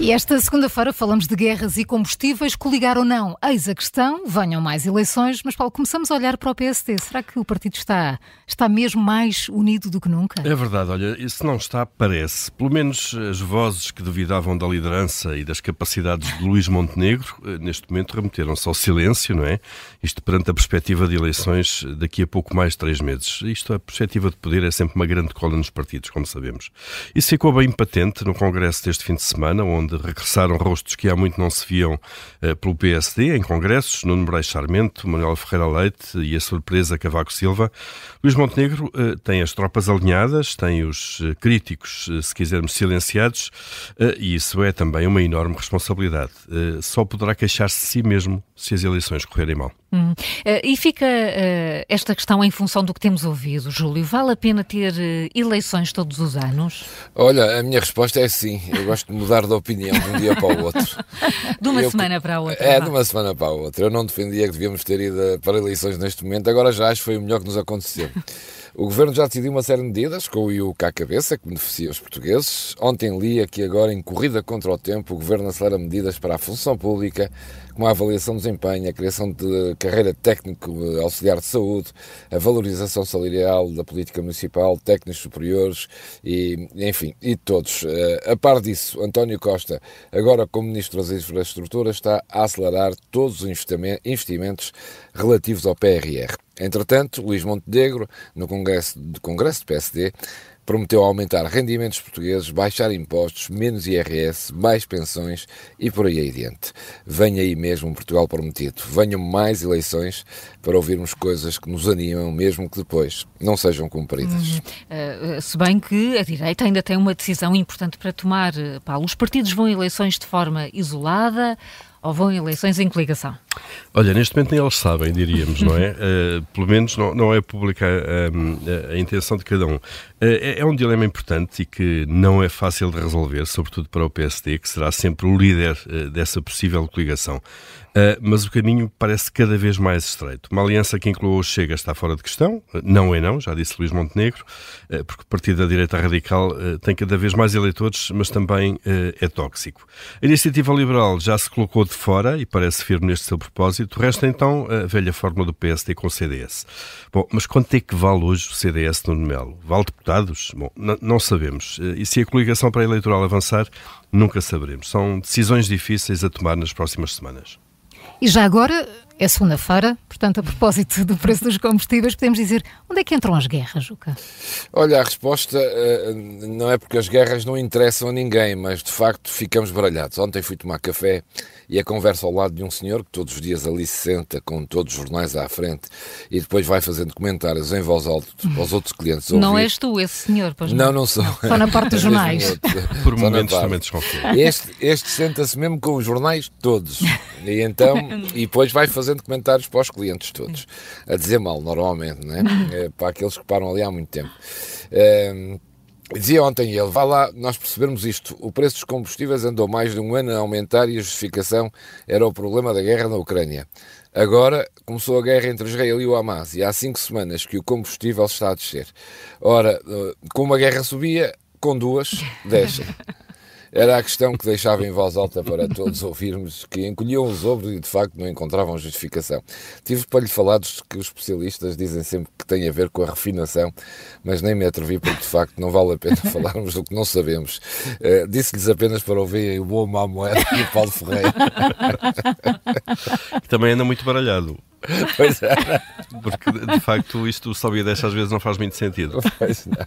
E esta segunda-feira falamos de guerras e combustíveis, coligar ou não. Eis a questão, venham mais eleições, mas Paulo, começamos a olhar para o PSD. Será que o partido está, está mesmo mais unido do que nunca? É verdade, olha, isso não está, parece. Pelo menos as vozes que duvidavam da liderança e das capacidades de Luís Montenegro, eh, neste momento remeteram-se ao silêncio, não é? Isto perante a perspectiva de eleições daqui a pouco mais de três meses. Isto, a perspectiva de poder, é sempre uma grande cola nos partidos, como sabemos. Isso ficou bem patente no congresso deste fim de semana, onde onde regressaram rostos que há muito não se viam uh, pelo PSD, em congressos, Nuno Moraes Charmento, Manuel Ferreira Leite e a surpresa Cavaco Silva. Luís Montenegro uh, tem as tropas alinhadas, tem os uh, críticos, se quisermos, silenciados, e isso é também uma enorme responsabilidade. só poderá queixar-se de si mesmo se as eleições correrem mal. Hum. e fica esta questão em função do que temos ouvido, Júlio. Vale a pena ter eleições todos os anos? Olha, a minha resposta é sim. Eu gosto de mudar de opinião opinião de um dia para o outro. de uma eu, semana para a outra. É, de uma semana para a outra. Eu não defendia que devíamos ter ido para eleições neste momento, agora já acho que foi o melhor que nos aconteceu. O governo já decidiu uma série de medidas, com o IUC à cabeça, que beneficia os portugueses. Ontem lia que agora, em corrida contra o tempo, o governo acelera medidas para a função pública, como a avaliação de desempenho, a criação de carreira técnico auxiliar de saúde, a valorização salarial da política municipal, técnicos superiores e, enfim, e todos. Eh, a par disso, António Costa, agora como Ministro das Infraestruturas, está a acelerar todos os investimentos relativos ao PRR. Entretanto, Luís Montenegro, no Congresso, Congresso do PSD, prometeu aumentar rendimentos portugueses, baixar impostos, menos IRS, mais pensões e por aí adiante. Venha aí mesmo um Portugal prometido. Venham mais eleições para ouvirmos coisas que nos animam, mesmo que depois não sejam cumpridas. Uhum. Uh, se bem que a direita ainda tem uma decisão importante para tomar, Paulo. Os partidos vão a eleições de forma isolada ou vão eleições em coligação? Olha, neste momento nem eles sabem, diríamos, não é? Uh, pelo menos não, não é pública um, a, a, intenção de cada um. Uh, é, é, um dilema importante e que não é fácil de resolver, sobretudo para o PSD, que será sempre o líder uh, dessa possível coligação. mas o caminho parece cada vez mais estreito. Uma aliança que inclua o Chega está fora de questão, não é não, já disse Luís Montenegro, porque o partido da direita radical tem cada vez mais eleitores, mas também é tóxico. A iniciativa liberal já se colocou de fora e parece firme neste seu propósito. Resta então a velha fórmula do PSD com o CDS. Bom, mas quanto é que vale hoje o CDS no Melo? Vale deputados? Bom, não sabemos. E se a coligação pré-eleitoral avançar, nunca saberemos. São decisões difíceis a tomar nas próximas semanas. E já agora, é segunda-feira, portanto, a propósito do preço dos combustíveis, podemos dizer onde é que entram as guerras, Juca? Olha, a resposta uh, não é porque as guerras não interessam a ninguém, mas de facto ficamos baralhados. Ontem fui tomar café e a conversa ao lado de um senhor que todos os dias ali se senta com todos os jornais à frente e depois vai fazendo comentários em voz alta aos outros clientes. Ouvir. Não és tu esse senhor, pois não? Não, não sou. Só na parte dos jornais. Por momentos também desconfio. Este, este senta-se mesmo com os jornais todos. E então, e depois vai fazendo comentários para os clientes todos, a dizer mal, normalmente, né? É, para aqueles que param ali há muito tempo. É, Dizia ontem ele, vá lá, nós percebemos isto. O preço dos combustíveis andou mais de um ano a aumentar e a justificação era o problema da guerra na Ucrânia. Agora começou a guerra entre Israel e o Hamas e há cinco semanas que o combustível está a descer. Ora, eh, com uma guerra subia, com duas, deixa. Era a questão que deixava em voz alta para todos ouvirmos, que encolhiam os ombros e de facto não encontravam justificação. Tive para lhe falar dos que os especialistas dizem sempre que tem a ver com a refinação, mas nem me atrevi porque de facto não vale a pena falarmos do que não sabemos. Uh, Disse-lhes apenas para ouvirem o bom moeda e o Paulo Ferreira. que também anda muito baralhado. Pois é. Porque de facto isto sobe e deixa às vezes não faz muito sentido. Pois não.